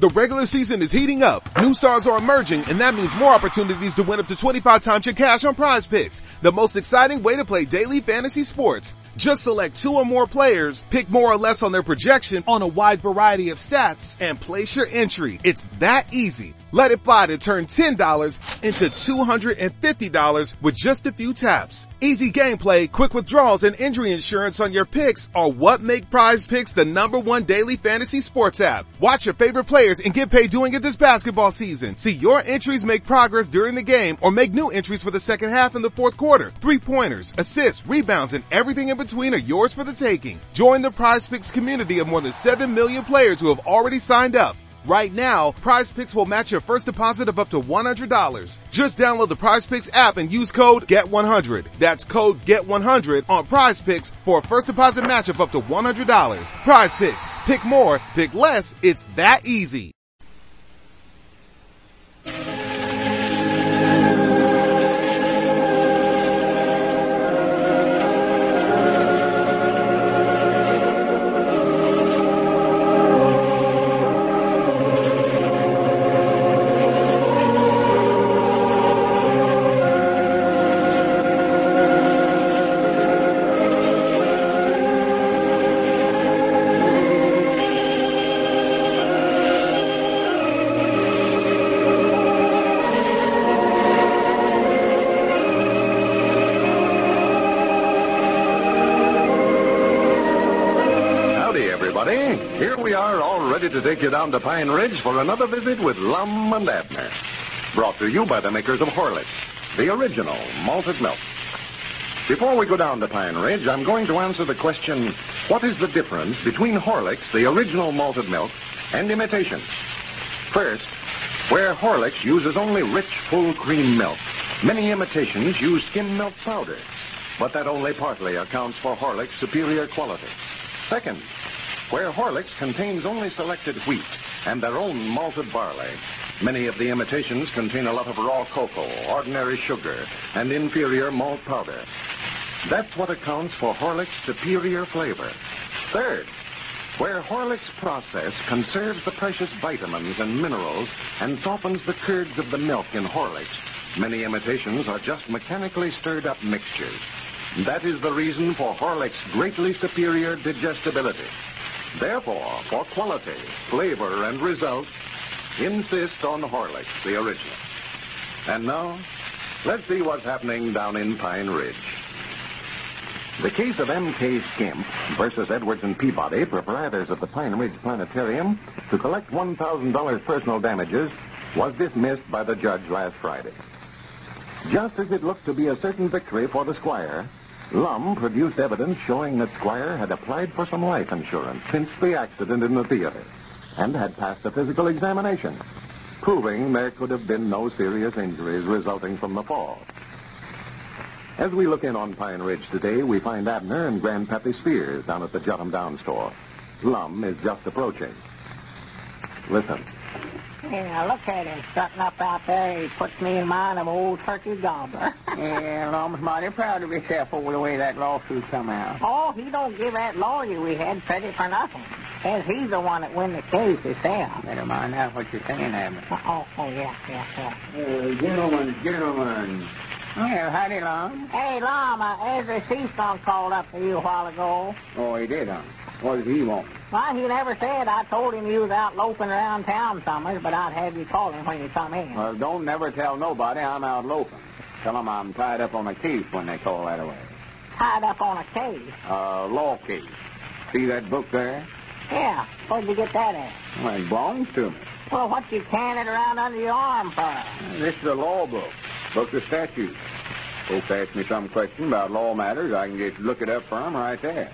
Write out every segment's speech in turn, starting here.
The regular season is heating up. New stars are emerging and that means more opportunities to win up to 25 times your cash on prize picks. The most exciting way to play daily fantasy sports. Just select two or more players, pick more or less on their projection on a wide variety of stats, and place your entry. It's that easy. Let it fly to turn $10 into $250 with just a few taps. Easy gameplay, quick withdrawals, and injury insurance on your picks are what make prize picks the number one daily fantasy sports app. Watch your favorite players and get paid doing it this basketball season. See your entries make progress during the game or make new entries for the second half and the fourth quarter. Three pointers, assists, rebounds, and everything in between are yours for the taking. Join the prize picks community of more than 7 million players who have already signed up. Right now, Prize Picks will match your first deposit of up to $100. Just download the Prize Picks app and use code GET100. That's code GET100 on Prize Picks for a first deposit match of up to $100. Prize Picks. Pick more, pick less. It's that easy. To take you down to Pine Ridge for another visit with Lum and Abner. Brought to you by the makers of Horlicks, the original malted milk. Before we go down to Pine Ridge, I'm going to answer the question, what is the difference between Horlicks, the original malted milk, and imitation? First, where Horlicks uses only rich, full cream milk, many imitations use skim milk powder, but that only partly accounts for Horlicks' superior quality. Second, where Horlicks contains only selected wheat and their own malted barley, many of the imitations contain a lot of raw cocoa, ordinary sugar, and inferior malt powder. That's what accounts for Horlicks' superior flavor. Third, where Horlicks process conserves the precious vitamins and minerals and softens the curds of the milk in Horlicks, many imitations are just mechanically stirred up mixtures. That is the reason for Horlicks' greatly superior digestibility. Therefore, for quality, flavor, and result, insist on Horlicks, the original. And now, let's see what's happening down in Pine Ridge. The case of M.K. Skimp versus Edwards and Peabody, proprietors of the Pine Ridge Planetarium, to collect $1,000 personal damages, was dismissed by the judge last Friday. Just as it looked to be a certain victory for the squire, Lum produced evidence showing that Squire had applied for some life insurance since the accident in the theater and had passed a physical examination, proving there could have been no serious injuries resulting from the fall. As we look in on Pine Ridge today, we find Abner and Grandpappy Spears down at the Jot 'Em Down store. Lum is just approaching. Listen. Yeah, look at him strutting up out there. He puts me in mind of old turkey gobbler. Yeah, Lum's mighty proud of himself over the way that lawsuit come out. oh, he don't give that lawyer we had credit for nothing. Says he's the one that win the case himself. Never mind now what you're saying, Abner. Oh, oh, yeah, yeah, yeah. Hey, gentlemen, gentlemen. Well, howdy, Lum. Hey, Lama, Ezra Seestrunk called up for you a while ago. Oh, he did, huh? What did he want? Why, he never said. I told him you was out loping around town summers, but I'd have you call him when you come in. Well, don't never tell nobody I'm out loafing. Tell 'em I'm tied up on a case when they call that away. Tied up on a case. A law case. See that book there? Yeah, where'd you get that at? Well, it belongs to me. Well, what you canning it around under your arm for? This is a law book. Book of statutes. Folks ask me some question about law matters, I can just look it up for 'em right there.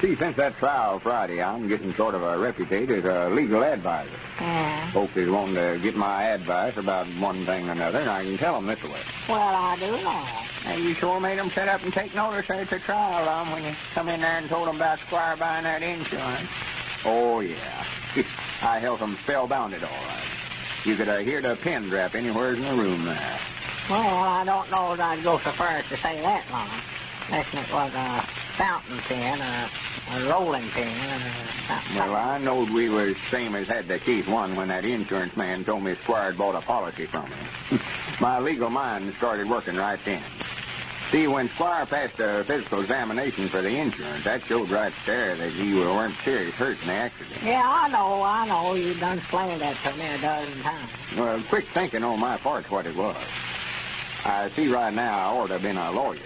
See, since that trial Friday, I'm getting sort of a reputation as a legal advisor. Yeah. Folks is wanting to get my advice about one thing or another, and I can tell 'em this way. Well, I do know. Hey, you sure made 'em sit up and take notice at the trial, um, when you come in there and told 'em about Squire buying that insurance. Oh, yeah. I held 'em spellbounded, all right. You could uh, hear the pin drop anywhere in the room there. Well, I don't know if I'd go so far as to say that long. Unless it was a fountain pen or a a rolling pin. Well, I knowed we was same as had the case one when that insurance man told me Squire had bought a policy from me. My legal mind started working right then. See, when Squire passed a physical examination for the insurance, that showed right there that he weren't serious hurt in the accident. Yeah, I know, I know. You done explained that to me a dozen times. Well, quick thinking on my part's what it was. I see right now I ought to have been a lawyer.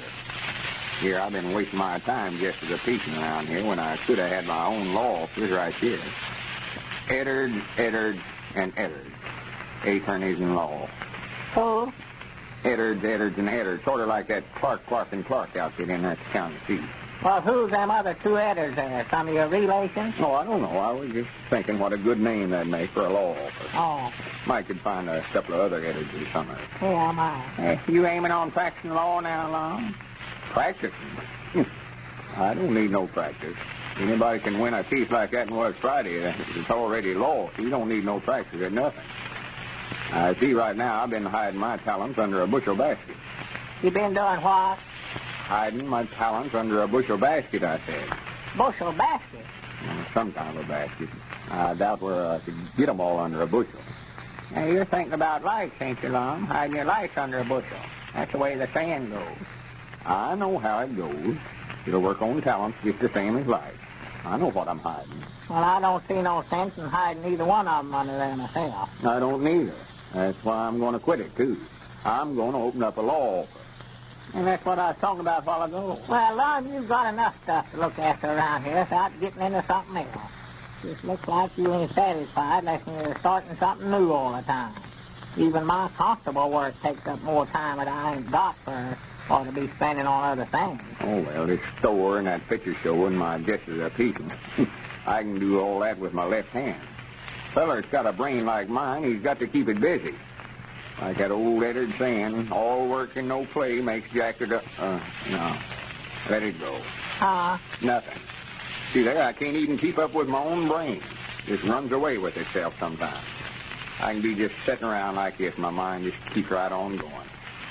Here, I've been wasting my time just as a patient around here when I should have had my own law office right here. Eddard, Eddard, and Eddard. Attorneys in law. Who? Eddards, Eddards, and Eddards. Sort of like that Clark, Clark, and Clark outfit in that county seat. Well, who's them other two editors there? Some of your relations? No, I don't know. I was just thinking what a good name that'd make for a law office. Oh, Might could find a couple of other editors somewhere. yeah, my. Hey, you aiming on practicing law now, Lon? Practicing? Hmm. I don't need no practice. Anybody can win a piece like that in West Friday. It's already law. You don't need no practice at nothing. I see right now I've been hiding my talents under a bushel basket. You been doing what? Hiding my talents under a bushel basket, I said. Bushel basket. Mm, Some kind of a basket. I doubt where I could get them all under a bushel. Now, you're thinking about lights, ain't you, Lum? Hiding your lights under a bushel. That's the way the saying goes. I know how it goes. It'll work on talents just the same as life. I know what I'm hiding. Well, I don't see no sense in hiding either one of them under there myself. I don't neither. That's why I'm going to quit it, too. I'm going to open up a law office. And that's what I was talking about a while ago. Well, Lum, you've got enough stuff to look after around here without getting into something else. Just looks like you ain't satisfied unless you're starting something new all the time. Even my constable work takes up more time than I ain't got for or to be spending on other things. Oh, well, this store and that picture show and my gestures of peaking. I can do all that with my left hand. Feller's got a brain like mine. He's got to keep it busy. Like that old Eddard saying, all work and no play makes Jack a... du- Uh, no. Let it go. Uh, Nothing. See there, I can't even keep up with my own brain. Just runs away with itself sometimes. I can be just sitting around like this. My mind just keeps right on going.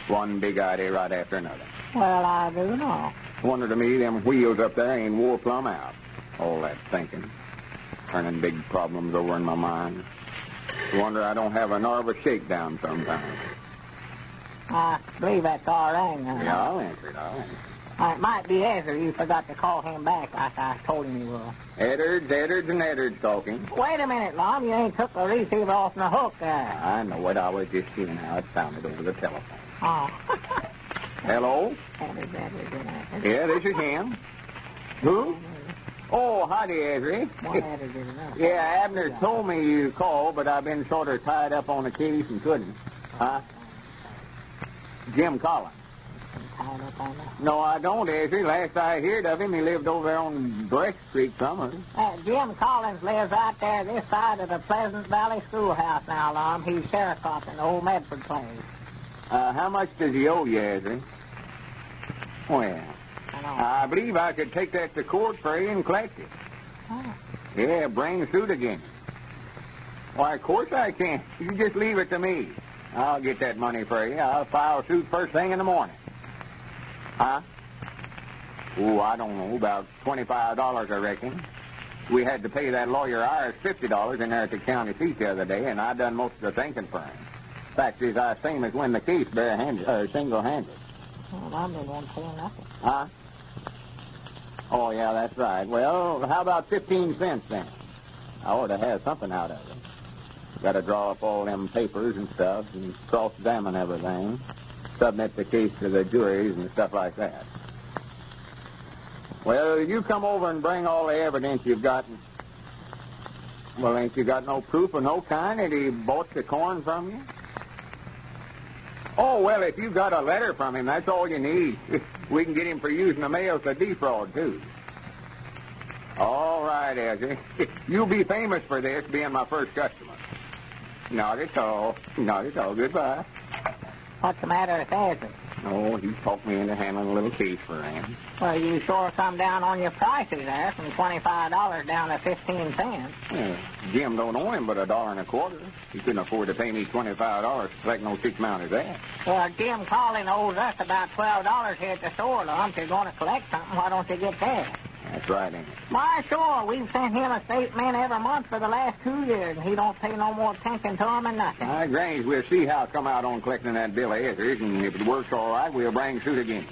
One big idea right after another. well, I do know. Wonder to me, them wheels up there ain't wore plumb out. All that thinking. Turning big problems over in my mind. Wonder I don't have a nervous shakedown sometimes. I believe that's all right. Now. Yeah, I'll answer it. I'll answer Uh, it might be Ezra. You forgot to call him back like I told him you would. Eddards, Eddards, and Eddards talking. Wait a minute, Lum. You ain't took the receiver off the hook there. I know what I was just seeing how it sounded over the telephone. Oh. Hello? That is- that is it. Yeah, this is him. Who? Oh, howdy, Ezra. One that is. Yeah, Abner told me you called, but I've been sort of tied up on the case and couldn't. Huh? Jim Collins. Up on that. No, I don't, Ezra. Last I heard of him, he lived over there on Breast Street somewhere. Uh, Jim Collins lives out there this side of the Pleasant Valley Schoolhouse now, Lum. He's sheriff up in the old Medford place. Uh, how much does he owe you, Ezra? Well, I. I believe I could take that to court for you and collect it. Oh. Yeah, bring the suit again. Why, of course I can. You just leave it to me. I'll get that money for you. I'll file suit first thing in the morning. Huh? Oh, I don't know. About $25, I reckon. We had to pay that lawyer Irish $50 in there at the county seat the other day, and I done most of the thinking for him. Fact is, I same as win the case barehanded, or single-handed. Well, Lum didn't want to say nothing. Huh? Oh, yeah, that's right. Well, how about 15 cents then? I ought to have something out of it. Got to draw up all them papers and stuff and cross-examine everything. Submit the case to the juries and stuff like that. Well, you come over and bring all the evidence you've got. Well, ain't you got no proof of no kind that he bought the corn from you? Oh, well, if you got a letter from him, that's all you need. We can get him for using the mail to defraud, too. All right, Ezra. You'll be famous for this, being my first customer. Not at all. Not at all. Goodbye. What's the matter with Ezra? Oh, he talked me into handling a little case for him. Well, you sure come down on your prices there from $25 down to 15 cents. Yeah, Jim don't owe him but a dollar and a quarter. He couldn't afford to pay me $25 to collect no six mount as that. Well, Jim Collins owes us about $12 here at the store, Lum. If you're going to collect something, why don't you get there? Right. Why, sure. We've sent him a statement every month for the last two years, and he don't pay no more attention to 'em than nothing. Right, Grange, we'll see how it come out on collecting that bill of and if it works all right, we'll bring suit again.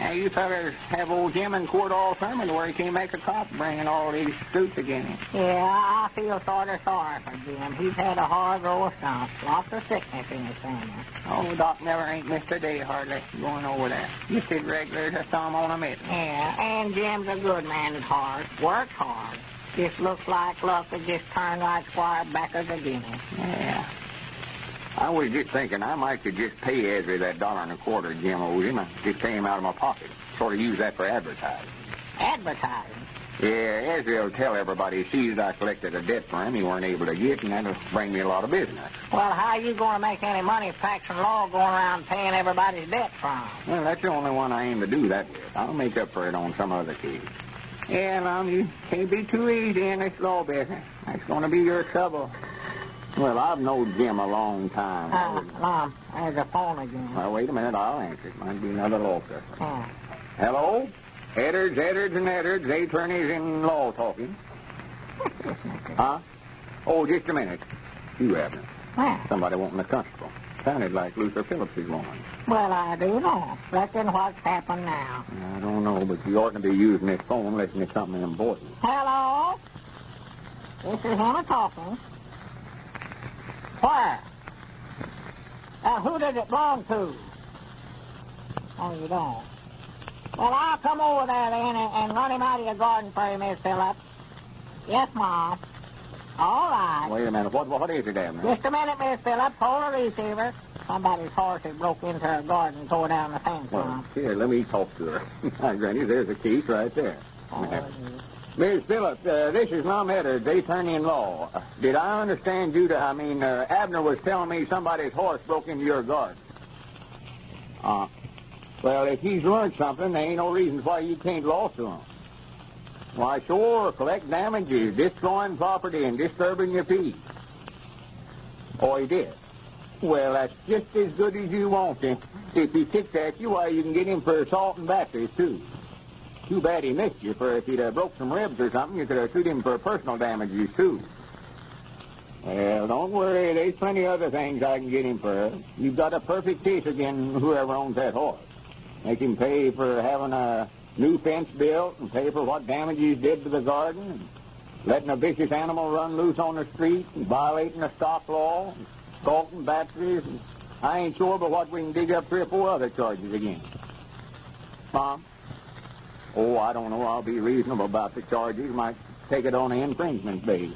Now, you fellers have old Jim in court all summer to where he can't make a cop bringing all these suits again him. Yeah, I feel sort of sorry for Jim. He's had a hard row of stumps, lots of sickness in his family. Oh, Doc never ain't missed a day hardly going over that. You sit regular as a thumb on a mitten. Yeah, and Jim's a good man at heart. Works hard. Just looks like luck that just turned like Squire Backers again. Yeah. I was just thinking I might could just pay Ezra that dollar and a quarter Jim owes him and just pay him out of my pocket. Sort of use that for advertising. Advertising. Yeah, Ezra will tell everybody he sees I collected a debt for him he weren't able to get, and that'll bring me a lot of business. Well, how are you going to make any money practicing law going around paying everybody's debt from? Well, that's the only one I aim to do that with. I'll make up for it on some other case. Yeah, Lum, you can't be too easy in this law business. That's going to be your trouble. Well, I've known Jim a long time. Uh, Mom, there's a phone again. Well, wait a minute. I'll answer it. Might be another law. Yeah. Hello? Eddards, Eddards, and Eddards, attorneys in law talking. Huh? Oh, just a minute. You haven't. Well, Somebody wanting the constable. Sounded like Luther Phillips' woman. well, I do know. Reckon what's happened now. I don't know, but you ought to be using this phone unless it's something important. Hello? This is Hannah a talking. Where? Now, who does it belong to? Oh, you don't. Well, I'll come over there then and, and run him out of your garden for you, Miss Phillips. Yes, Mom. All right. Wait a minute. What, what is it, Abner? Just a minute, Miss Phillips. Hold the receiver. Somebody's horse has broke into her garden and tore down the fence, Well, here, let me talk to her. Hi, Granny, there's a case right there. Oh, Miss Phillips, uh, this is Lum Edwards, attorney in law. Uh, did I understand you to, I mean, uh, Abner was telling me somebody's horse broke into your garden. Uh, well, if he's learned something, there ain't no reason why you can't lawsuit him. Why, sure, collect damages, destroying property and disturbing your peace. Oh, he did? Well, that's just as good as you want him. If he kicks at you, why, you can get him for assault and battery, too. Too bad he missed you, for if he'd broke some ribs or something, you could have sued him for personal damages, too. Well, don't worry. There's plenty of other things I can get him for. You've got a perfect case against whoever owns that horse. Make him pay for having a new fence built and pay for what damage he did to the garden letting a vicious animal run loose on the street and violating the stock law and assaulting batteries. And I ain't sure but what we can dig up three or four other charges again. Mom? Oh, I don't know. I'll be reasonable about the charges. Might take it on the infringement base.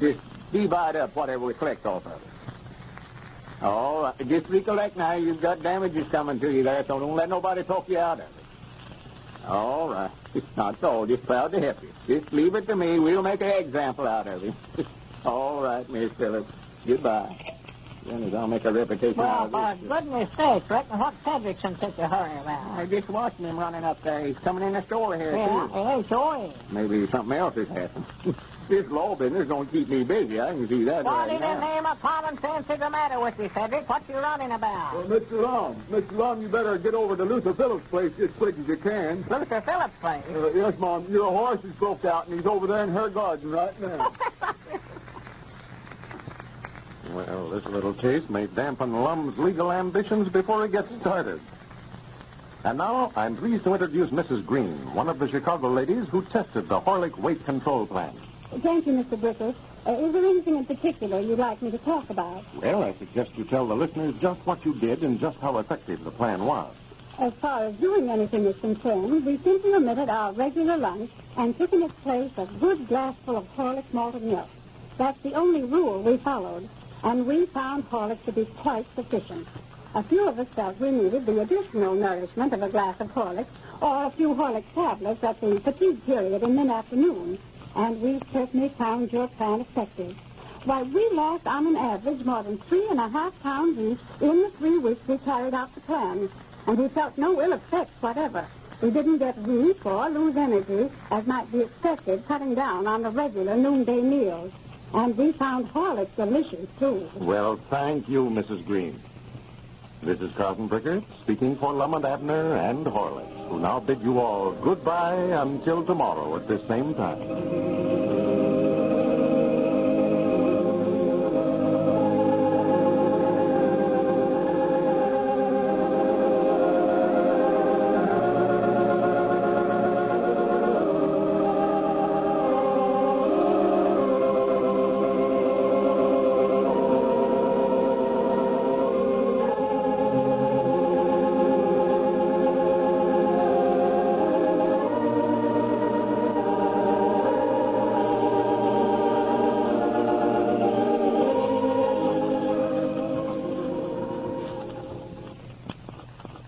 Just divide up whatever we collect off of it. Right. Just recollect now, you've got damages coming to you there, so don't let nobody talk you out of it. All right. Not all. Just proud to help you. Just leave it to me. We'll make an example out of him. all right, Miss Phillips. Goodbye. Then I'll make a reputation Well, out of this. goodness sake, reckon what Cedric's in such a hurry about? I just watched him running up there. He's coming in the store here, Yeah, too. yeah, sure is. Maybe something else has happened. this law business don't keep me busy. I can see that What right in the name of common sense is the matter with you, Cedric? What you running about? Well, Mr. Lum, Mr. Lum, you better get over to Luther Phillips' place as quick as you can. Luther Phillips' place. Uh, yes, Mom. Your horse is broke out, and he's over there in her garden right now. Well, this little case may dampen Lum's legal ambitions before he gets started. And now, I'm pleased to introduce Mrs. Green, one of the Chicago ladies who tested the Horlick weight control plan. Thank you, Mr. Bricker. Uh, is there anything in particular you'd like me to talk about? Well, I suggest you tell the listeners just what you did and just how effective the plan was. As far as doing anything is concerned, we simply omitted our regular lunch and took in its place a good glassful of Horlicks malted milk. That's the only rule we followed, and we found Horlicks to be quite sufficient. A few of us felt we needed the additional nourishment of a glass of Horlicks or a few Horlicks tablets at the fatigue period in mid-afternoon, and we certainly found your plan effective. Why, we lost on an average more than three and a half pounds each in the three weeks we carried out the plan, and we felt no ill effects whatever. We didn't get weak or lose energy, as might be expected, cutting down on the regular noonday meals. And we found Horlicks delicious, too. Well, thank you, Mrs. Green. This is Carlton Bricker speaking for Lum and Abner and Horlicks, who now bid you all goodbye until tomorrow at this same time.